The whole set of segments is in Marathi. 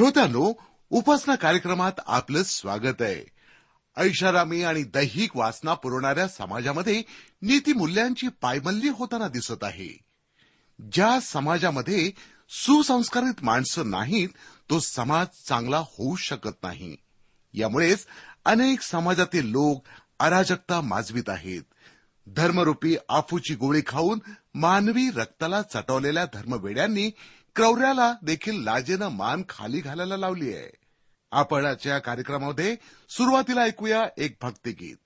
श्रोत्यानो उपासना कार्यक्रमात आपलं स्वागत आहे. ऐषारामी आणि दैहिक वासना पुरवणाऱ्या समाजामध्ये नीतीमूल्यांची पायमल्ली होताना दिसत आहे. ज्या समाजामध्ये सुसंस्कारित माणसं नाहीत तो समाज चांगला होऊ शकत नाही. यामुळेच अनेक समाजातील लोक अराजकता माजवीत आहेत. धर्मरूपी आफूची गोळी खाऊन मानवी रक्ताला चटवलेल्या धर्मवेड्यांनी क्रौर्याला देखील लाजेनं मान खाली घालायला लावली आहे. आपण आजच्या कार्यक्रमामध्ये सुरुवातीला ऐकूया एक भक्तिगीत.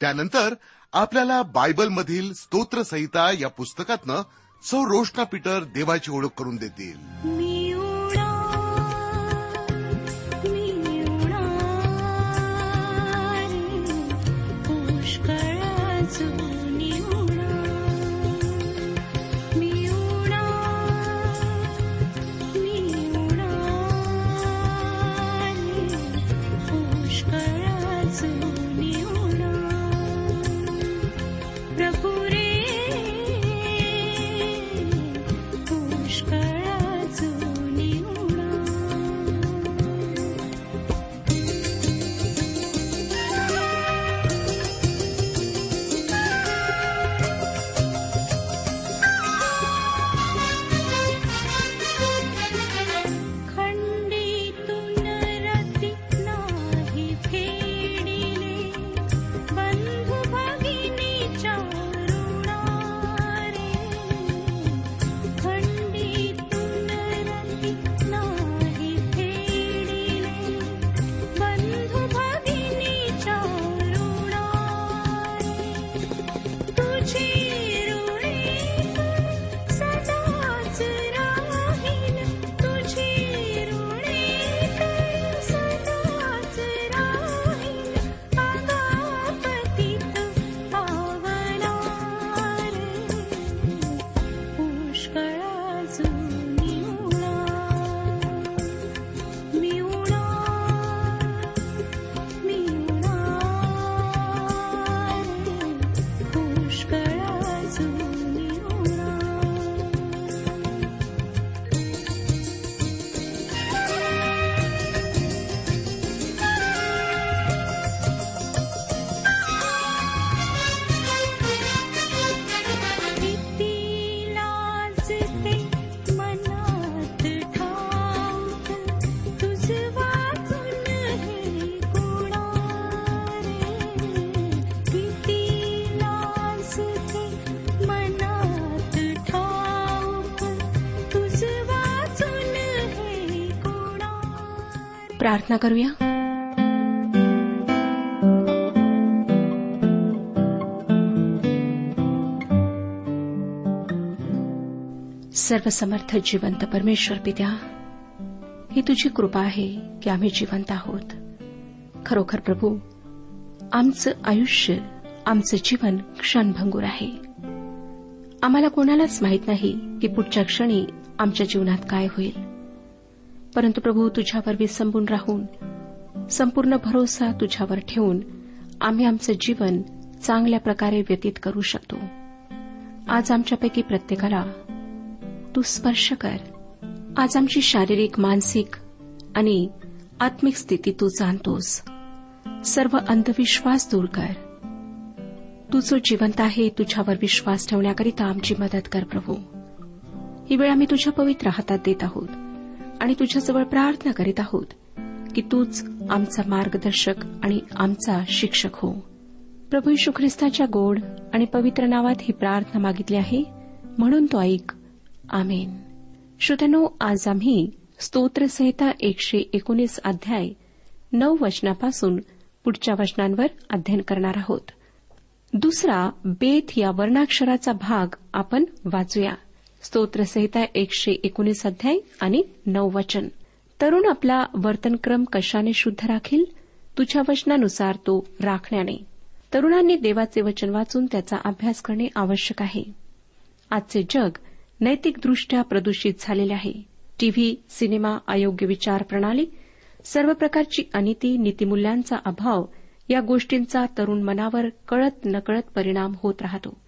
त्यानंतर आपल्याला बायबलमधील स्तोत्रसंहिता या पुस्तकातनं सौ रोशना पीटर देवाची ओळख करून देतील. प्रार्थना करूया. सर्वसमर्थ जिवंत परमेश्वर पित्या ही तुझी कृपा आहे की आम्ही जिवंत आहोत. खरोखर प्रभू आमचं आयुष्य आमचं जीवन क्षणभंगूर आहे. आम्हाला कोणालाच माहीत नाही की पुढच्या क्षणी आमच्या जीवनात काय होईल. परंतु प्रभू तुझ्यावर विसंबून राहून संपूर्ण भरोसा तुझ्यावर ठेवून आम्ही आमचं जीवन चांगल्या प्रकारे व्यतीत करू शकतो. आज आमच्यापैकी प्रत्येकाला तू स्पर्श कर. आज आमची शारीरिक मानसिक आणि आत्मिक स्थिती तू जाणतोस. सर्व अंधविश्वास दूर कर. तू जो जिवंत आहे तुझ्यावर विश्वास ठेवण्याकरिता आमची मदत कर प्रभू. ही वेळ आम्ही तुझ्या पवित्र हातात देत आहोत. आणि तुझ्याजवळ प्रार्थना करीत आहोत की तूच आमचा मार्गदर्शक आणि आमचा शिक्षक हो. प्रभू यशू ख्रिस्ताच्या गोड आणि पवित्र नावात ही प्रार्थना मागितली आहे म्हणून तो ऐक. आमेन. श्रोत्यानो आज आम्ही स्तोत्रसंहिता एकशे एकोणीस अध्याय नऊ वचनापासून पुढच्या वचनांवर अध्ययन करणार आहोत. दुसरा बेथ या वर्णाक्षराचा भाग आपण वाचूया. स्तोत्रसंहिता एकशे एकोणीस अध्याय आणि नऊ वचन. तरुण आपला वर्तनक्रम कशाने शुद्ध राखील? तुझ्या वचनानुसार तो राखण्याने. तरुणांनी देवाचे वचन वाचून त्याचा अभ्यास करणे आवश्यक आहे. आजचे जग नैतिकदृष्ट्या प्रदूषित झालेले आहे. टीव्ही सिनेमा अयोग्य विचार प्रणाली सर्व प्रकारची अनिती नीतिमूल्यांचा अभाव या गोष्टींचा तरुण मनावर कळत नकळत परिणाम होत राहतो.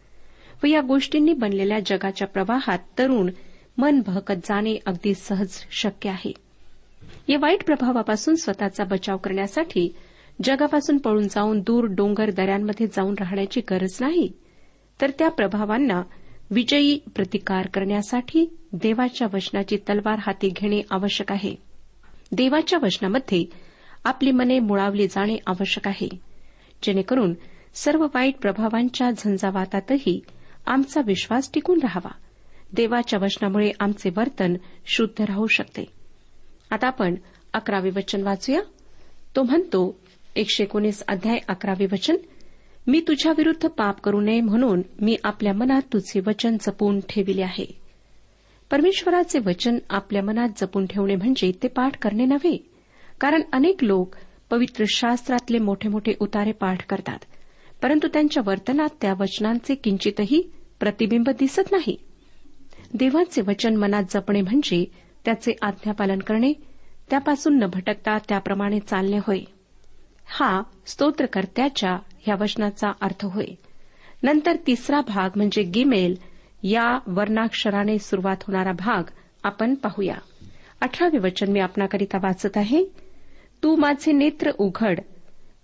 व या गोष्टींनी बनलेल्या जगाच्या प्रवाहात तरुण मन भहकत जाणे अगदी सहज शक्य आहे. या वाईट प्रभावापासून स्वतःचा बचाव करण्यासाठी जगापासून पळून जाऊन दूर डोंगर दऱ्यांमध्ये जाऊन राहण्याची गरज नाही तर त्या प्रभावांना विजयी प्रतिकार करण्यासाठी देवाच्या वचनाची तलवार हाती घेणे आवश्यक आहे. देवाच्या वचनामध्ये आपली मने मुळावली जाणे आवश्यक आहे. जेणेकरून सर्व वाईट प्रभावांच्या झंझावातातही आमचा विश्वास टिकून राहावा. देवाच्या वचनामुळे आमचे वर्तन शुद्ध राहू शकते. आता आपण अकरावे वचन वाचूया. तो म्हणतो एकशे एकोणीस अध्याय अकरावे वचन मी तुझ्याविरुद्ध पाप करू नये म्हणून मी आपल्या मनात तुझे वचन जपून ठेविले आहे. परमेश्वराचे वचन आपल्या मनात जपून ठेवणे म्हणजे ते पाठ करणे नव्हे कारण अनेक लोक पवित्र शास्त्रातले मोठे मोठे उतारे पाठ करतात. परंतु त्यांच्या वर्तनात त्या वचनांचे किंचितही प्रतिबिंब दिसत नाही. देवाचे वचन मनात जपणे म्हणजे त्याचे आज्ञापालन करणे त्यापासून न भटकता त्याप्रमाणे चालणे होय. हा स्तोत्रकर्त्याच्या या वचनाचा अर्थ होय. नंतर तिसरा भाग म्हणजे गिमेल या वर्णाक्षराने सुरुवात होणारा भाग आपण पाहूया. अठरावे वचन मी आपणाकरिता वाचत आहे. तू माझे नेत्र उघड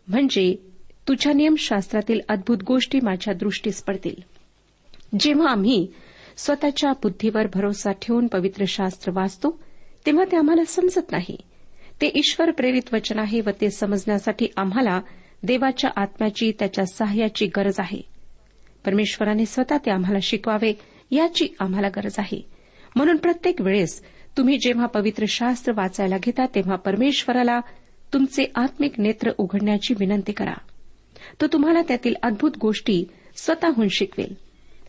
म्हणजे तुझ्या नियमशास्त्रातील अद्भुत गोष्टी माझ्या दृष्टीस पडतील. जेव्हा आम्ही स्वतःच्या बुद्धीवर भरोसा ठेवून पवित्र शास्त्र वाचतो तेव्हा ते आम्हाला समजत नाही. ते ईश्वर प्रेरित वचन आहे व ते समजण्यासाठी आम्हाला देवाच्या आत्म्याची त्याच्या सहाय्याची गरज आहे. परमेश्वराने स्वतः ते आम्हाला शिकवावे याची आम्हाला गरज आहे. म्हणून प्रत्येक वेळेस तुम्ही जेव्हा पवित्र शास्त्र वाचायला घेता तेव्हा परमेश्वराला तुमचे आत्मिक नेत्र उघडण्याची विनंती करा. तो तुम्हाला त्यातील अद्भुत गोष्टी स्वतःहून शिकवेल.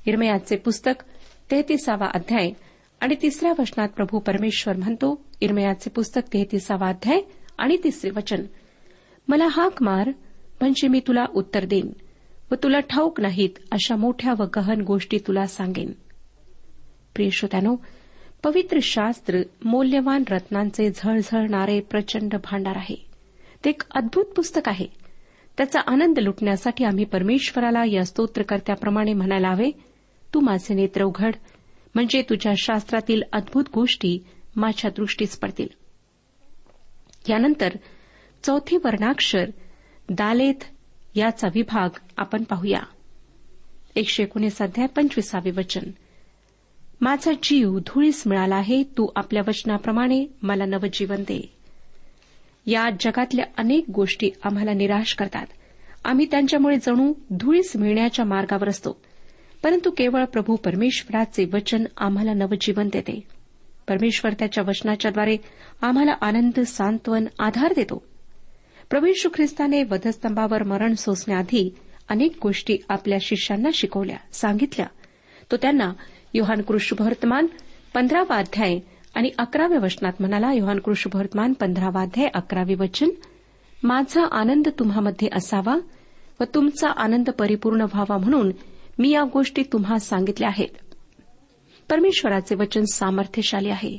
इरमयाचे पुस्तक तेहतीसावा अध्याय आणि तिसऱ्या वचनात प्रभू परमेश्वर म्हणतो इरमयाचे पुस्तक तेहतीसावा अध्याय आणि तिसरे वचन मला हाक मार म्हणजे मी तुला उत्तर देईन व तुला ठाऊक नाहीत अशा मोठ्या व गहन गोष्टी तुला सांगेन. प्रियश्रोत्यानो पवित्र शास्त्र मौल्यवान रत्नांचे झळझळणारे प्रचंड भांडार आहे. ते एक अद्भुत पुस्तक आहे. त्याचा आनंद लुटण्यासाठी आम्ही परमेश्वराला या स्तोत्रकर्त्याप्रमाणे म्हणायला हवे तू माझे नेत्र उघड म्हणजे तुझ्या शास्त्रातील अद्भुत गोष्टी माझ्या दृष्टीस पडतील. यानंतर चौथी वर्णाक्षर दालेथ याचा विभाग आपण पाहूया. एकशे एकोणीस अध्याय पंचवीसावे वचन. माझा जीव धुळीस मिळाला आहे तू आपल्या वचनाप्रमाणे मला नवजीवन दे. या जगातल्या अनेक गोष्टी आम्हाला निराश करतात. आम्ही त्यांच्यामुळे जणू धुळीस मिळण्याच्या मार्गावर असतो. परंतु केवळ प्रभू परमेश्वराचे वचन आम्हाला नवजीवन देते. परमेश्वर त्याच्या वचनाच्याद्वारे आम्हाला आनंद सांत्वन आधार देतो. प्रभू ख्रिस्ताने वधस्तंभावर मरण सोसण्याआधी अनेक गोष्टी आपल्या शिष्यांना शिकवल्या सांगितल्या. तो त्यांना योहान कृष्णवर्तमान पंधरावा अध्याय आणि अकराव्या वचनात म्हणाला योहान कृष्णवर्तमान पंधरावाध्याय अकरावे वचन. माझा आनंद तुम्हामध्ये असावा व तुमचा आनंद परिपूर्ण व्हावा म्हणून मी या गोष्टी तुम्हा सांगितल्या आहेत. परमेश्वराचे वचन सामर्थ्यशाली आहे.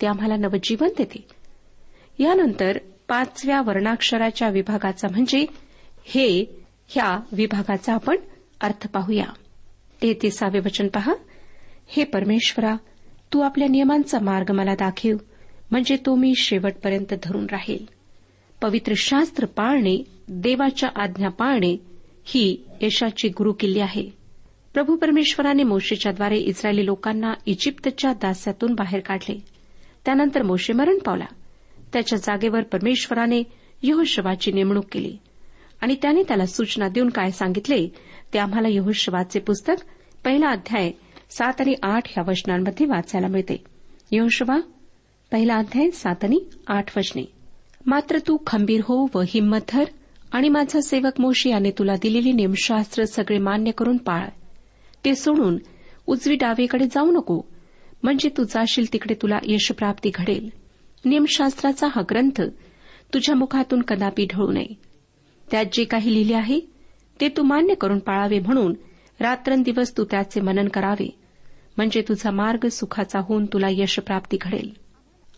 ते आम्हाला नवजीवन देते. यानंतर पाचव्या वर्णाक्षराच्या विभागाचा म्हणजे हे ह्या विभागाचा आपण अर्थ पाहूया. तेहतीसावे वचन पहा. हे परमेश्वरा तू आपल्या नियमांचा मार्ग मला दाखव म्हणजे तो मी शेवटपर्यंत धरून राहील. पवित्र शास्त्र पाळणे देवाच्या आज्ञा पाळणे ही यशाची गुरुकिल्ली आहे. प्रभू परमेश्वराने मोशेच्याद्वारे इस्रायली लोकांना इजिप्तच्या दास्यातून बाहेर काढले. त्यानंतर मोशे मरण पावला. त्याच्या जागेवर परमेश्वराने यहोशवाची नेमणूक केली. आणि त्याने त्याला सूचना देऊन काय सांगितले ते आम्हाला यहोशवाचे पुस्तक पहिला अध्याय सात आणि आठ या वचनांमध्ये वाचायला मिळते. यहोशवा पहिला अध्याय सात आणि आठ वचने. मात्र तू खंबीर हो व हिंमत धर आणि माझा सेवक मोशी याने तुला दिलेली नियमशास्त्र सगळे मान्य करून पाळ. ते सोडून उजवी डावीकडे जाऊ नको. म्हणजे तू जाशील तिकडे तुला यशप्राप्ती घडेल. नियमशास्त्राचा हा ग्रंथ तुझ्या मुखातून कदापि ढळू नये. त्यात जे काही लिहिले आहे ते तू मान्य करून पाळावे म्हणून रात्रंदिवस तू त्याचे मनन करावे. म्हणजे तुझा मार्ग सुखाचा होऊन तुला यशप्राप्ती घडेल.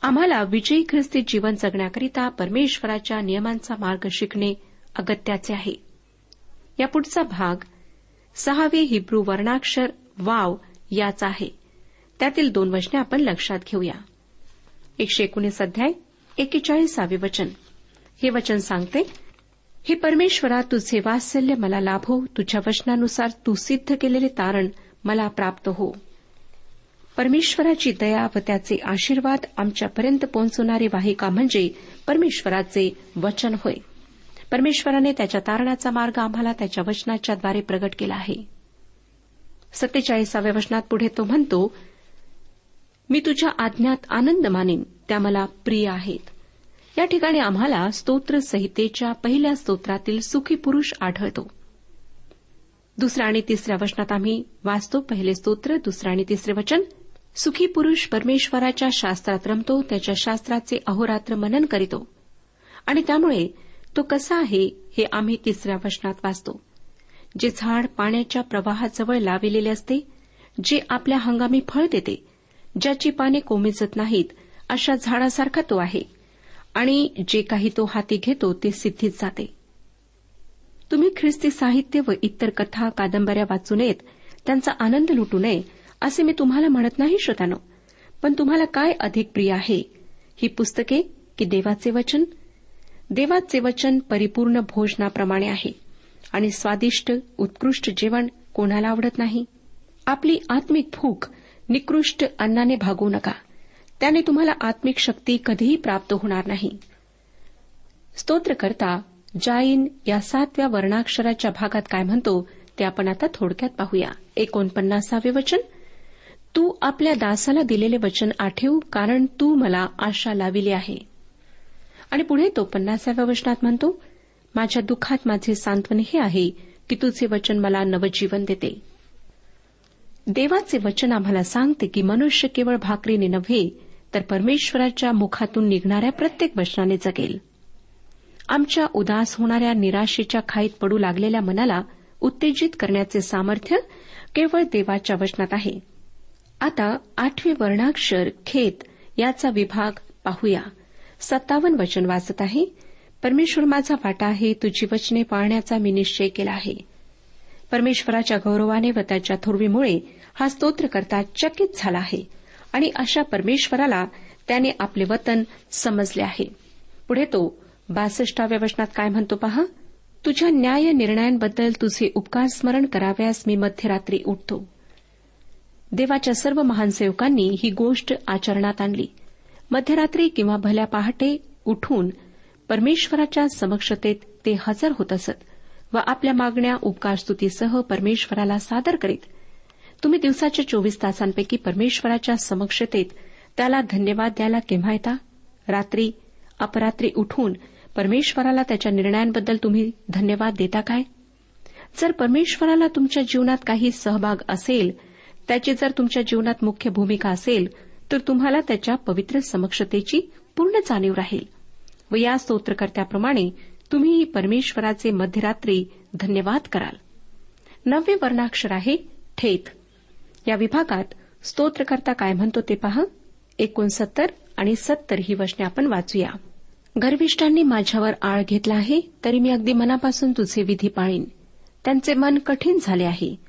आम्हाला विजयी ख्रिस्ती जीवन जगण्याकरिता परमेश्वराच्या नियमांचा मार्ग शिकणे अगत्याचे आहे. या पुढचा भाग सहावे हिब्रू वर्णाक्षर वाव याचा आहे. त्यातील दोन वचने आपण लक्षात घेऊया. एकशे एकोणीस अध्याय एकेचाळीसावे वचन. हे वचन सांगते हे परमेश्वरा तुझे वात्सल्य मला लाभो तुझ्या वचनानुसार तू सिद्ध केलेले तारण मला प्राप्त हो. परमेश्वराची दया व त्याचे आशीर्वाद आमच्यापर्यंत पोहोचवणारी वाहिका म्हणजे परमेश्वराचे वचन होय. परमेश्वराने त्याच्या तारणाचा मार्ग आम्हाला त्याच्या वचनाच्याद्वारे प्रगट केला आहे. सत्तेचाळीसाव्या वचनात पुढे तो म्हणतो मी तुझ्या आज्ञात आनंद मानेन त्या मला प्रिय आहेत. या ठिकाणी आम्हाला स्तोत्र संहितेच्या पहिल्या स्तोत्रातील सुखी पुरुष आढळतो. दुसऱ्या आणि तिसऱ्या वचनात आम्ही वाचतो पहिले स्तोत्र दुसरं आणि तिसरे वचन सुखी पुरुष परमेश्वराच्या शास्त्रात रमतो त्याच्या शास्त्राचे अहोरात्र मनन करीतो. आणि त्यामुळे तो कसा आहे हे आम्ही तिसऱ्या वचनात वाचतो. जे झाड पाण्याच्या प्रवाहाजवळ लाविलेले असते जे आपल्या हंगामी फळ देते ज्याची पाने कोमेजत नाहीत अशा झाडासारखा तो आहे. आणि जे काही तो हाती घेतो ते सिद्धीत जाते. तुम्ही ख्रिस्ती साहित्य व इतर कथा कादंबऱ्या वाचू नयेत त्यांचा आनंद लुटू नये असे मी तुम्हाला म्हणत नाही श्रोतानो. पण तुम्हाला काय अधिक प्रिय आहे? ही पुस्तके की देवाचे वचन? देवाचे वचन परिपूर्ण भोजनाप्रमाणे आहे आणि स्वादिष्ट उत्कृष्ट जेवण कोणाला आवडत नाही? आपली आत्मिक भूक निकृष्ट अन्नाने भागू नका. त्याने तुम्हाला आत्मिक शक्ती कधीही प्राप्त होणार नाही. स्तोत्रकर्ता जाईन या सातव्या वर्णाक्षराच्या भागात काय म्हणतो ते आपण आता थोडक्यात पाहूया. एकोणपन्नासावे वचन? तू आपल्या दासाला दिलेले वचन आठेव कारण तू मला आशा लाविली आहे. आणि पुढे तो पन्नासाव्या वचनात म्हणतो माझ्या दुःखात माझे सांत्वन हे आहे की तुझे वचन मला नवजीवन देते. देवाचे वचन आम्हाला सांगते की मनुष्य केवळ भाकरीने नव्हे तर परमेश्वराच्या मुखातून निघणाऱ्या प्रत्येक वचनाने जगेल. आमच्या उदास होणाऱ्या निराशेच्या खाईत पडू लागलेल्या मनाला उत्तेजित करण्याचे सामर्थ्य केवळ देवाच्या वचनात आहे. आता आठवे वर्णाक्षर खेत याचा विभाग पाहूया. सत्तावन्न वचन वाचत आहे. परमेश्वर माझा वाटा आहे तुझी वचने पाळण्याचा मी निश्चय केला आहे. परमेश्वराच्या गौरवाने व त्याच्या थोरवीमुळे हा स्तोत्र करता चकित झाला आहे आणि अशा परमेश्वराला त्याने आपले वतन समजले आहे. पुढे तो बासष्टाव्या वचनात काय म्हणतो पहा? तुझ्या न्याय निर्णयांबद्दल तुझे उपकार स्मरण कराव्यास मी मध्यरात्री उठतो. देवाच्या सर्व महान सेवकांनी ही गोष्ट आचरणात आणली. मध्यरात्री किंवा भल्या पहाटे उठून परमेश्वराच्या समक्षतेत ते हजर होत असत व आपल्या मागण्या उपकारस्तुतीसह परमेश्वराला सादर करीत. तुम्ही दिवसाच्या चोवीस तासांपैकी परमेश्वराच्या समक्षतेत त्याला धन्यवाद द्यायला केव्हा येता? रात्री अपरात्री उठून परमेश्वराला त्याच्या निर्णयांबद्दल तुम्ही धन्यवाद देता काय? जर परमेश्वराला तुमच्या जीवनात काही सहभाग असेल त्याची जर तुमच्या जीवनात मुख्य भूमिका असेल तर तुम्हाला त्याच्या पवित्र समक्षतेची पूर्ण जाणीव राहील. व या स्तोत्रकर्त्याप्रमाणे तुम्ही परमेश्वराचे मध्यरात्री धन्यवाद कराल. नववे वर्णाक्षर आहे ठेत या विभागात स्तोत्रकर्ता काय म्हणतो ते पहा? एकोणसत्तर आणि सत्तर ही वचने आपण वाचूया. गर्विष्ठांनी माझ्यावर आळ घेतला आहे तरी मी अगदी मनापासून तुझे विधी पाळीन. त्यांचे मन कठीण झाले आहे.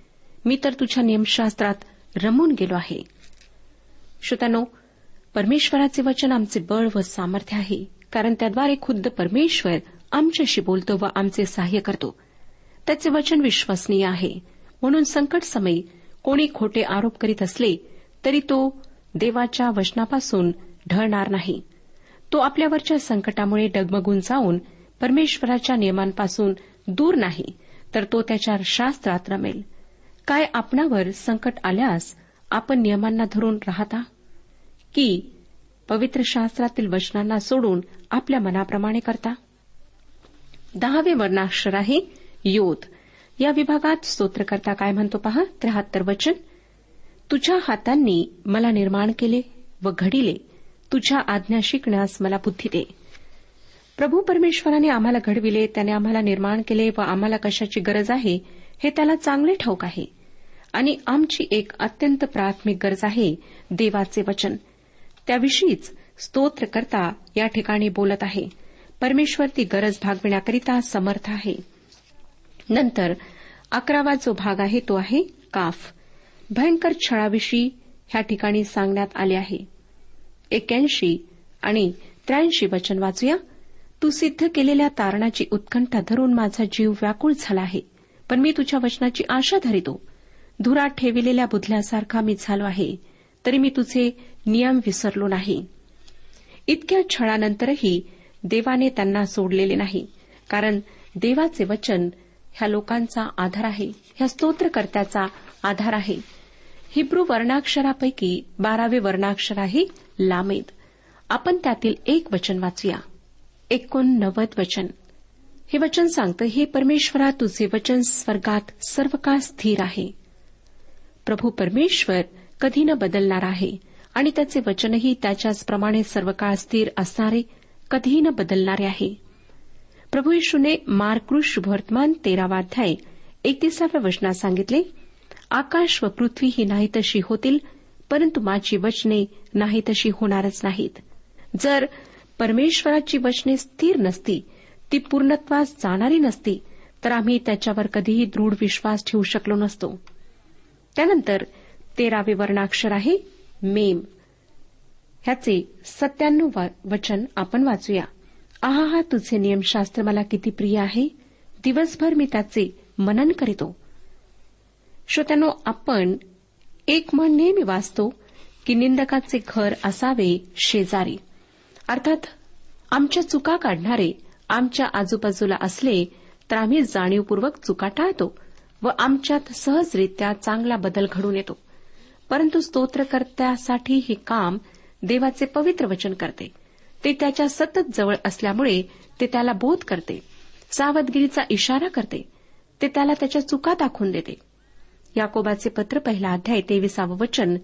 मी तर तुझ्या नियमशास्त्रात रमून गेलो आहे. श्रोत्यानो परमेश्वराचे वचन आमचे बळ व सामर्थ्य आहे कारण त्याद्वारे खुद्द परमेश्वर आमच्याशी बोलतो व आमचे सहाय्य करतो. त्याचे वचन विश्वसनीय आहे. म्हणून संकट समयी कोणी खोटे आरोप करीत असले तरी तो देवाच्या वचनापासून ढळणार नाही. तो आपल्यावरच्या संकटामुळे डगमगून जाऊन परमेश्वराच्या नियमांपासून दूर नाही तर तो त्याच्या शास्त्रात रमेल. काय आपणावर संकट आल्यास आपण नियमांना धरून राहता? की पवित्र शास्त्रातील वचनांना सोडून आपल्या मनाप्रमाणे करता? दहावे वर्णाक्षर आहे योध या विभागात स्तोत्रकर्ता काय म्हणतो पहा? त्र्याहत्तर वचन. तुझ्या हातांनी मला निर्माण केले व घडिले. तुझ्या आज्ञा शिकण्यास मला बुद्धी दे. प्रभू परमेश्वराने आम्हाला घडविले त्याने आम्हाला निर्माण केले व आम्हाला कशाची गरज आहे? हे त्याला चांगले ठाऊक आहे. आणि आमची एक अत्यंत प्राथमिक गरज आहे देवाचे वचन. त्याविषयीच स्तोत्रकर्ता या ठिकाणी बोलत आहे. परमेश्वर ती गरज भागविण्याकरिता समर्थ आहे. नंतर अकरावा जो भाग आहे तो आहे काफ. भयंकर छळाविषयी ह्या ठिकाणी सांगण्यात आले आहे. एक्याऐंशी आणि त्र्याऐंशी वचन वाचूया. तू सिद्ध केलेल्या तारणाची उत्कंठा धरून माझा जीव व्याकुळ झाला आहे. पण मी तुझ्या वचनाची आशा धरितो. धुरात ठेविलेल्या बुधल्यासारखा मी झालो आहे तरी मी तुझे नियम विसरलो नाही. इतक्या छळानंतरही देवाने त्यांना सोडलेले नाही कारण देवाचे वचन ह्या लोकांचा आधार आहे ह्या स्तोत्रकर्त्याचा आधार आहे. हिब्रू वर्णाक्षरापैकी बारावे वर्णाक्षर आहे लामेद. आपण त्यातील एक वचन वाचूया. एकोणनव्वद वचन. हे वचन सांगतं हे परमेश्वरा तुझे वचन स्वर्गात सर्व काळ स्थिर आहे. प्रभू परमेश्वर कधी न बदलणार आहे आणि त्याचे वचनही त्याच्याचप्रमाणे सर्व काळ स्थिर असणारे कधीही न बदलणारे आहे. प्रभू येशूने मार्कृ शुभवर्तमान तेरावाध्याय एकतीसाव्या वचनात सांगितले आकाश व पृथ्वी ही नाही तशी होतील परंतु माझी वचने नाही तशी होणारच नाहीत. जर परमेश्वराची वचने स्थिर नसती ती पूर्णत्वास जाणारी नसती तर आम्ही त्याच्यावर कधीही दृढ विश्वास ठेवू शकलो नसतो. त्यानंतर तेरावे वर्णाक्षर आहे मेम. ह्याचे सत्त्याण्णव वचन आपण वाचूया. आहा हा तुझे नियमशास्त्र मला किती प्रिय आहे. दिवसभर मी त्याचे मनन करीतो. श्रोत्यानो आपण एक म्हण नेहमी वाचतो की निंदकाचे घर असावे शेजारी. अर्थात आमच्या चुका काढणारे आमच्या आजूबाजूला असले तर आम्ही जाणीवपूर्वक चुका टाळतो व आमच्यात सहजरित्या चांगला बदल घडून येतो. परंतु स्तोत्रकर्त्यासाठी हे काम देवाचे पवित्र वचन करते. ते त्याच्या सतत जवळ असल्यामुळे ते त्याला बोध करते सावधगिरीचा इशारा करते ते त्याला त्याच्या चुका दाखवून देते. याकोबाचे पत्र पहिला अध्याय तेविसावं वचन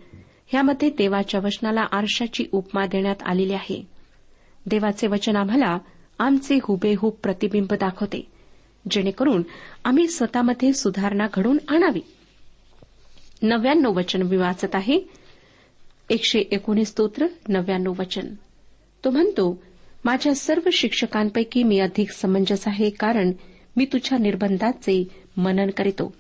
ह्यामध्ये देवाच्या वचनाला आरशाची उपमा देण्यात आलेली आहे. देवाचे वचन आम्हाला आमचे हुबेहूब प्रतिबिंब दाखवते. जेणेकरून आम्ही स्वतःमध्ये सुधारणा घडवून आणावी. नव्याण्णव वचन मी वाचत आहे. एकशे एकोणीस स्तोत्र नव्याण्णव वचन. तो म्हणतो माझ्या सर्व शिक्षकांपैकी मी अधिक समंजस आहे कारण मी तुझ्या निर्बंधाचे मनन करीतो.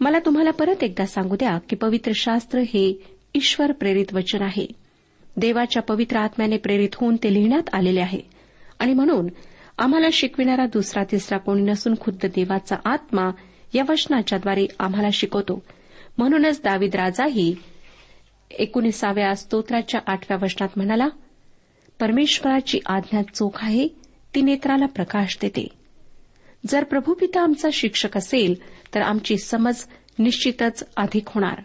मला तुम्हाला परत एकदा सांगू द्या की पवित्र शास्त्र हे ईश्वर प्रेरित वचन आहे. देवाच्या पवित्र आत्म्याने प्रेरित होऊन ते लिहिण्यात आलेले आहे. आणि म्हणून आम्हाला शिकविणारा दुसरा तिसरा कोणी नसून खुद्द देवाचा आत्मा या वचनाच्याद्वारे आम्हाला शिकवतो. म्हणूनच दावीद राजाही एकोणीसाव्या स्तोत्राच्या आठव्या वचनात म्हणाला परमेश्वराची आज्ञा चोख आहे ती नेत्राला प्रकाश देते. जर प्रभूपिता आमचा शिक्षक असेल तर आमची समज निश्चितच अधिक होणार.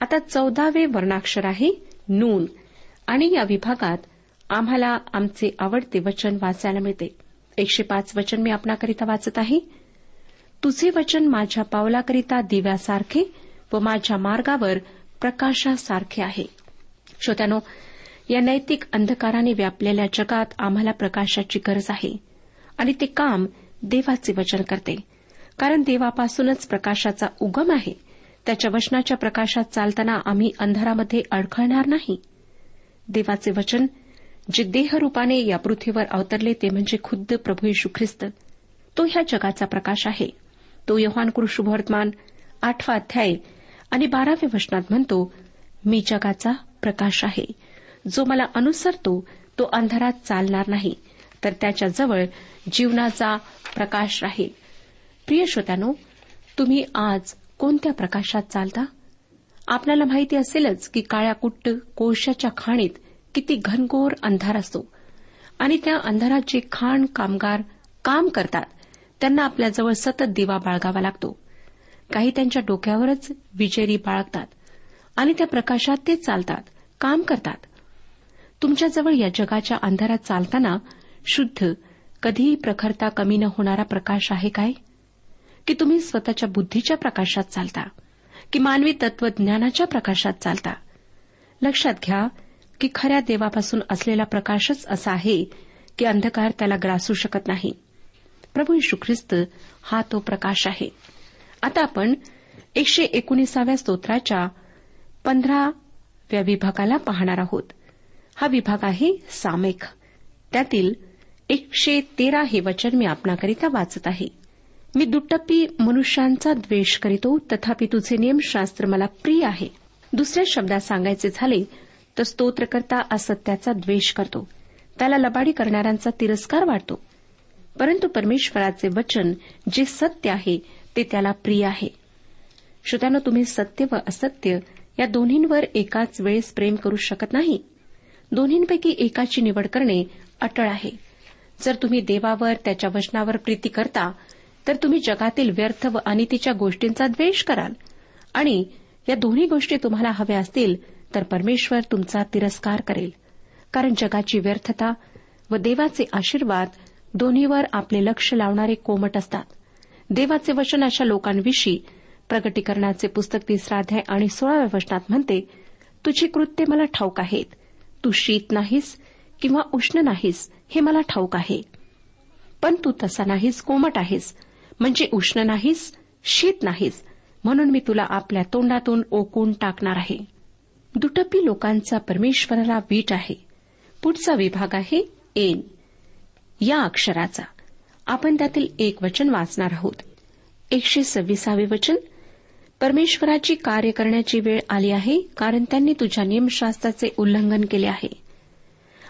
आता चौदावे वर्णाक्षर आहे नून आणि या विभागात आम्हाला आमचे आवडते वचन वाचायला मिळते. एकशे पाच वचन मी आपणाकरिता वाचत आहे. तुझे वचन माझ्या पावलाकरिता दिव्यासारखे व माझ्या मार्गावर प्रकाशासारखे आहे. श्रोत्यानो या नैतिक अंधकाराने व्यापलेल्या जगात आम्हाला प्रकाशाची गरज आहे आणि ते काम देवाचे वचन करते. कारण देवापासूनच प्रकाशाचा उगम आहे. त्याच्या वचनाच्या प्रकाशात चालताना आम्ही अंधारामध्ये अडखळणार नाही. देवाचे वचन जे देहरूपाने या पृथ्वीवर अवतरले ते म्हणजे खुद्द प्रभू येशू ख्रिस्त. तो ह्या जगाचा प्रकाश आहे. तो योहान कृष्णवर्तमान आठवा अध्याय आणि बाराव्या वचनात म्हणतो मी जगाचा प्रकाश आहे. जो मला अनुसरतो तो अंधारात चालणार नाही तर त्याच्याजवळ जीवनाचा प्रकाश राहील. प्रिय श्रोत्यानो तुम्ही आज कोणत्या प्रकाशात चालता? आपल्याला माहिती असेलच की काळ्या कुट्ट कोळशाच्या खाणीत किती घनघोर अंधार असतो. आणि त्या अंधारात जे खाण कामगार काम करतात. त्यांना आपल्याजवळ सतत दिवा बाळगावा लागतो. काही त्यांच्या डोक्यावरच विजेरी बाळगतात. आणि त्या प्रकाशात ते चालतात काम करतात. तुमच्याजवळ या जगाच्या अंधारात चालताना शुद्ध कधीही प्रखरता कमी न होणारा प्रकाश आहे काय? की तुम्ही स्वतःच्या बुद्धीच्या प्रकाशात चालता? की मानवी तत्वज्ञानाच्या प्रकाशात चालता? लक्षात घ्या की खऱ्या देवापासून असलेला प्रकाशच असा आहे की अंधकार त्याला ग्रासू शकत नाही. प्रभू यशू ख्रिस्त हा तो प्रकाश आहे. आता आपण एकशे एकोणीसाव्या स्तोत्राच्या पंधराव्या विभागाला पाहणार आहोत. हा विभाग आहे सामेख. त्यातील एकशे तेरा हे वचन मी आपणाकरिता वाचत आहे. मी दुट्टप्पी मनुष्यांचा द्वेष करीतो तथापि तुझे नियमशास्त्र मला प्रिय आहे. दुसऱ्या शब्दात सांगायचे झाले तर स्तोत्रकर्ता असत्याचा द्वेष करतो. त्याला लबाडी करणाऱ्यांचा तिरस्कार वाटतो परंतु परमेश्वराचे वचन जे सत्य आहे ते त्याला प्रिय आहे. श्रोत्यानं तुम्ही सत्य व असत्य या दोन्हींवर एकाच वेळेस प्रेम करू शकत नाही. दोन्हींपैकी एकाची निवड करणे अटळ आहे. जर तुम्ही देवावर त्याच्या वचनावर प्रीती करता तर तुम्ही जगातील व्यर्थ व अनितीच्या गोष्टींचा द्वेष कराल. आणि या दोन्ही गोष्टी तुम्हाला हव्या असतील तर परमेश्वर तुमचा तिरस्कार करेल. कारण जगाची व्यर्थता व देवाचे आशीर्वाद दोन्हीवर आपले लक्ष लावणारे कोमट असतात. देवाचे वचन अशा लोकांविषयी प्रगटीकरणाचे पुस्तक तिसराध्याय आणि सोळाव्या वचनात म्हणते तुझी कृत्य मला ठाऊक आहेत. तू शीत नाहीस किंवा उष्ण नाहीस हे मला ठाऊक आहे. पण तू तसा नाहीस कोमट आहेस. म्हणजे उष्ण नाहीस शीत नाहीस. म्हणून मी तुला आपल्या तोंडातून ओकून टाकणार आहे. दुटप्पी लोकांचा परमेश्वराला वीट आहे. पुढचा विभाग आहे एन. या अक्षराचा. आपण त्यातील एक वचन वाचणार आहोत. एकशे सव्वीसावे वचन. परमेश्वराची कार्य करण्याची वेळ आली आहे कारण त्यांनी तुझ्या नियमशास्त्राचे उल्लंघन केले आहे.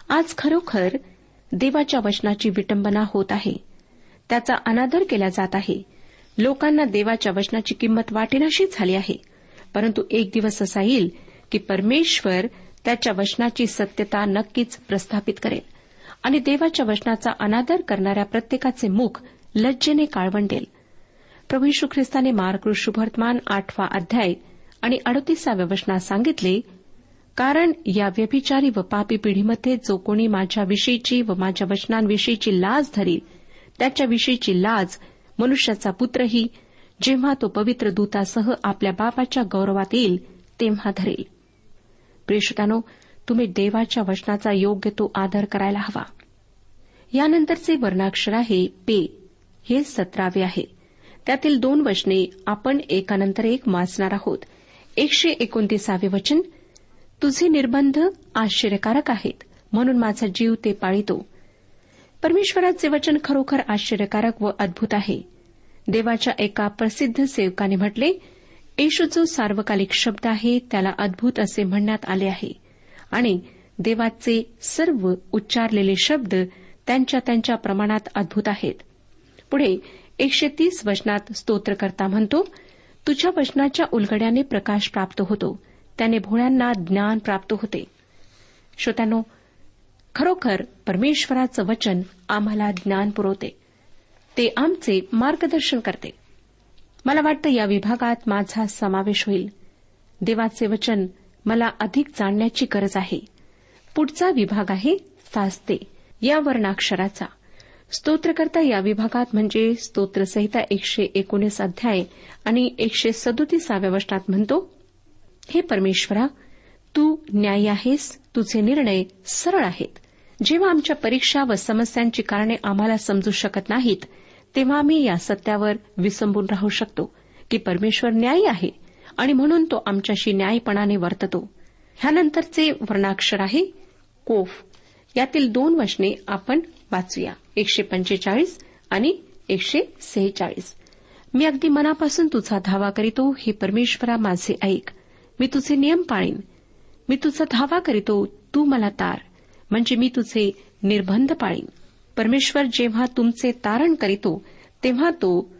आज खरोखर देवाच्या वचनाची विटंबना होत आहे. त्याचा अनादर केला जात आहे. लोकांना देवाच्या वचनाची किंमत वाटेनाशी झाली आहे. परंतु एक दिवस असा येईल की परमेश्वर त्याच्या वचनाची सत्यता नक्कीच प्रस्थापित करेल. आणि देवाच्या वचनाचा अनादर करणाऱ्या प्रत्येकाचे मुख लज्जेने काळवंडेल. प्रभू यशू ख्रिस्ताने मार्कृ शुभवर्तमान आठवा अध्याय आणि अडतीसाव्या वचनात सांगितले कारण या व्यभिचारी व पापी पिढीमध्ये जो कोणी माझ्याविषयीची व माझ्या वचनांविषयीची लाज धरील त्याच्याविषयीची लाज मनुष्याचा पुत्रही जेव्हा तो पवित्र दूतासह आपल्या बापाच्या गौरवात येईल तेव्हा धरेल. प्रेषितानो तुम्ही देवाच्या वचनाचा योग्य तो आदर करायला हवा. यानंतरचे वर्णाक्षर आहे पे. हे सतरावे आहे. त्यातील दोन वचने आपण एकानंतर एक वाचणार आहोत. एकशे एकोणतीसावे वचन तुझे निर्बंध आश्चर्यकारक आहेत म्हणून माझा जीव ते पाळितो. परमेश्वराचे वचन खरोखर आश्चर्यकारक व अद्भूत आहे. देवाच्या एका प्रसिद्ध सेवकाने म्हटले येशू जो सार्वकालिक शब्द आहे त्याला अद्भुत असे म्हणण्यात आले आहे. आणि देवाचे सर्व उच्चारलेले शब्द त्यांच्या त्यांच्या प्रमाणात अद्भुत आहेत. पुढे एकशे तीस वचनात स्तोत्रकर्ता म्हणतो तुझ्या वचनाच्या उलगड्याने प्रकाश प्राप्त होतो. त्याने भोळ्यांना ज्ञान प्राप्त होते. श्रोत्यानो खरोखर परमेश्वराचं वचन आम्हाला ज्ञान पुरवते. ते आमचे मार्गदर्शन करते. मला वाटतं या विभागात माझा समावेश होईल. देवाचे वचन मला अधिक जाणण्याची गरज आहे. पुढचा विभाग आहे फास्ते. या वर्णाक्षराचा. स्तोत्रकर्ता या विभागात म्हणजे स्तोत्रसहिता एकशे एकोणीस अध्याय आणि एकशे सदोतीसाव्या वचनात म्हणतो हे परमेश्वरा तू न्यायी आहेस तुझे निर्णय सरळ आहेत. जेव्हा आमच्या परीक्षा व समस्यांची कारणे आम्हाला समजू शकत नाहीत तेव्हा आम्ही या सत्यावर विसंबून राहू शकतो की परमेश्वर न्यायी आहे आणि म्हणून तो आमच्याशी न्यायपणाने वर्ततो. ह्यानंतरचे वर्णाक्षर आहे कोफ. यातील दोन वचने आपण वाचूया. एकशे पंचेचाळीस आणि एकशे सेहेचाळीस. मी अगदी मनापासून तुझा धावा करीतो हे परमेश्वरा माझे ऐक. मी तुझे नियम पाळीन. मी तुझा धावा करीतो तू मला तार. म्हणजे मी तुझे निर्बंध पाळीन. परमेश्वर जेव्हा तुमचे तारण करीतो तेव्हा तो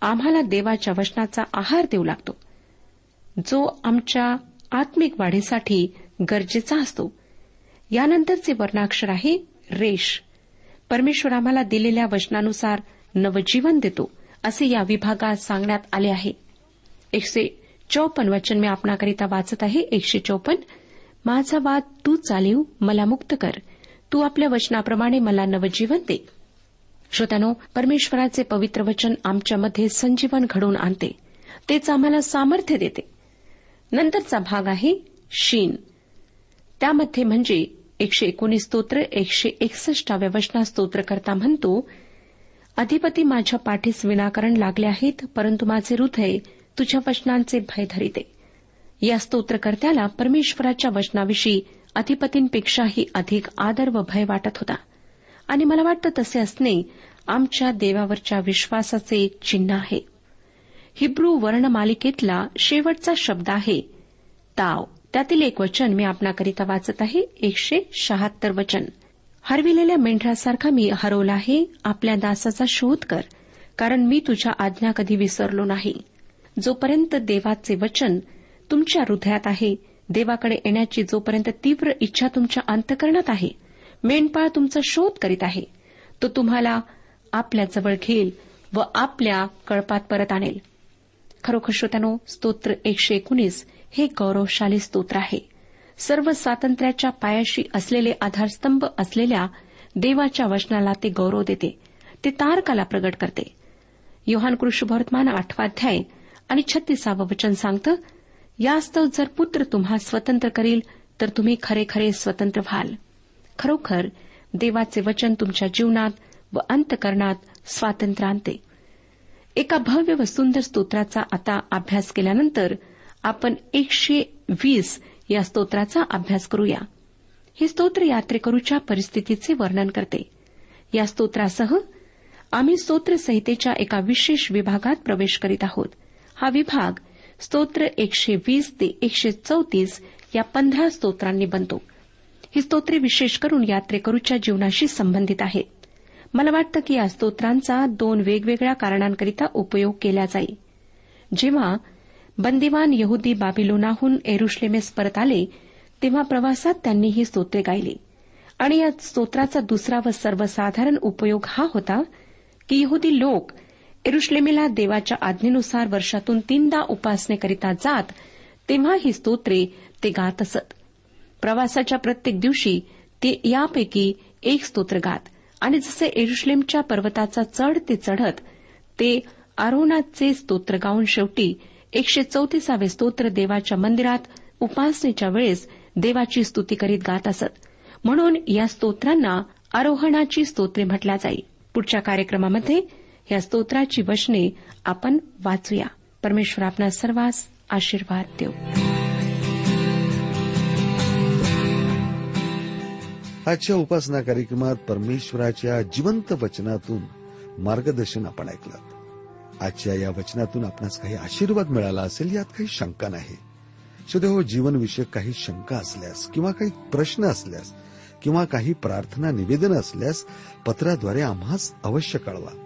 आम्हाला देवाच्या वचनाचा आहार देऊ लागतो. जो आमच्या आत्मिक वाढीसाठी गरजेचा असतो. यानंतरचे वर्णाक्षर आहे रेश. परमेश्वर आम्हाला दिलेल्या वचनानुसार नवजीवन देतो असे या विभागात सांगण्यात आले आहे. एकशे चौपन्न वचन मी आपणाकरिता वाचत आहे. एकशे चौपन्न माझा वाद तू चालीव मला मुक्त कर. तू आपल्या वचनाप्रमाणे मला नवजीवन दे. श्रोत्यानो परमेश्वराचे पवित्र वचन आमच्यामध्ये संजीवन घडवून आणते. तेच आम्हाला सामर्थ्य देते. नंतरचा भाग आहे शीन. त्यामध्ये म्हणजे एकशे एकोणीस स्तोत्र एकशे एकसष्टाव्या वचना स्तोत्रकर्ता म्हणतो अधिपती माझ्या पाठीस विनाकारण लागले आहेत परंतु माझे हृदय तुझ्या वचनांचे भय धरिते या स्तोत्रकर्त्याला परमेश्वराच्या वचनाविषयी अधिपतींपेक्षाही अधिक आदर व भय वाटत होता. आणि मला वाटतं तसे असणे आमच्या देवावरच्या विश्वासाचे चिन्ह आहे. हिब्रू वर्णमालिकेतला शेवटचा शब्द आहे ताव. त्यातील एक वचन मी आपणाकरिता वाचत आहे एकशे शहात्तर वचन. हरविलेल्या मेंढरासारखा मी हरवला आहे आपल्या दासाचा शोध कर कारण मी तुझ्या आज्ञा कधी विसरलो नाही. जोपर्यंत देवाचे वचन तुमच्या हृदयात आहे देवाकडे येण्याची जोपर्यंत तीव्र इच्छा तुमच्या अंतकरणात आहे मेंढपाळ तुमचा शोध करीत आहे तो तुम्हाला आपल्या जवळ घेईल व आपल्या कळपात परत आणेल. खरोखर श्रोत्यानो स्तोत्र एकशे एकोणीस हे गौरवशाली स्तोत्र आहे. सर्व स्वातंत्र्याच्या पायाशी असलेले आधारस्तंभ असलेल्या देवाच्या वचनाला ते गौरव देते. ते तारकाला प्रगट करते. योहान कृष्णवर्तमान आठवाध्याय आणि छत्तीसावं वचन सांगतं यास्तव जर पुत्र तुम्हा स्वतंत्र करील तर तुम्ही खरे खरे स्वतंत्र व्हाल. खरोखर देवाचे वचन तुमच्या जीवनात व अंतकरणात स्वातंत्र्य आणते एका भव्य व सुंदर स्तोत्राचा आता अभ्यास केल्यानंतर आपण एकशे वीस या स्तोत्राचा अभ्यास करूया. हे स्तोत्र यात्रेकरूच्या परिस्थितीचे वर्णन करते. या स्तोत्रासह आम्ही स्तोत्रसंहितेच्या एका विशेष विभागात प्रवेश करीत आहोत. हा विभाग स्तोत्र एकशे वीस ते एकशे चौतीस या पंधरा स्तोत्रांनी बनतो. ही स्तोत्रे विशेष करून यात्रेकरूच्या जीवनाशी संबंधित आहेत. मला वाटतं की या स्तोत्रांचा दोन वेगवेगळ्या कारणांकरिता उपयोग केला जाईल जेव्हा बंदिवान यहुदी बाबिलोनाहून एरुश्लेमेस परत आले तेव्हा प्रवासात त्यांनी ही स्तोत्रे गायली. आणि या स्तोत्राचा दुसरा व सर्वसाधारण उपयोग हा होता की यहुदी लोक एरुश्लेमेला देवाच्या आज्ञेनुसार वर्षातून तीनदा उपासनेकरिता जात तेव्हा ही स्तोत्रे ते गात असत प्रवासाच्या प्रत्येक दिवशी ते यापैकी एक स्तोत्र गात. आणि जसे एरुश्लेमच्या पर्वताचा चढ ते चढत ते आरोहणाचे स्तोत्र गाऊन शेवटी एकशे चौतीसावे स्तोत्र देवाच्या मंदिरात उपासनेच्या वेळेस देवाची स्तुती करीत गात असत म्हणून या स्तोत्रांना आरोहणाची स्तोत्रे म्हटल्या जाई. पुढच्या कार्यक्रमामध्ये या स्तोत्राची वचने आपण वाचूया. परमेश्वर आपला सर्वांस आशीर्वाद देऊ. आजच्या उपासना कार्यक्रमात परमेश्वराच्या जिवंत वचनातून मार्गदर्शन आपण ऐकलं. आजच्या या वचनातून आपणास काही आशीर्वाद मिळाला असेल यात काही शंका नाही. सध्या हो जीवनविषयक काही शंका असल्यास किंवा काही प्रश्न असल्यास किंवा काही प्रार्थना निवेदन असल्यास पत्राद्वारे आम्हास अवश्य कळवा.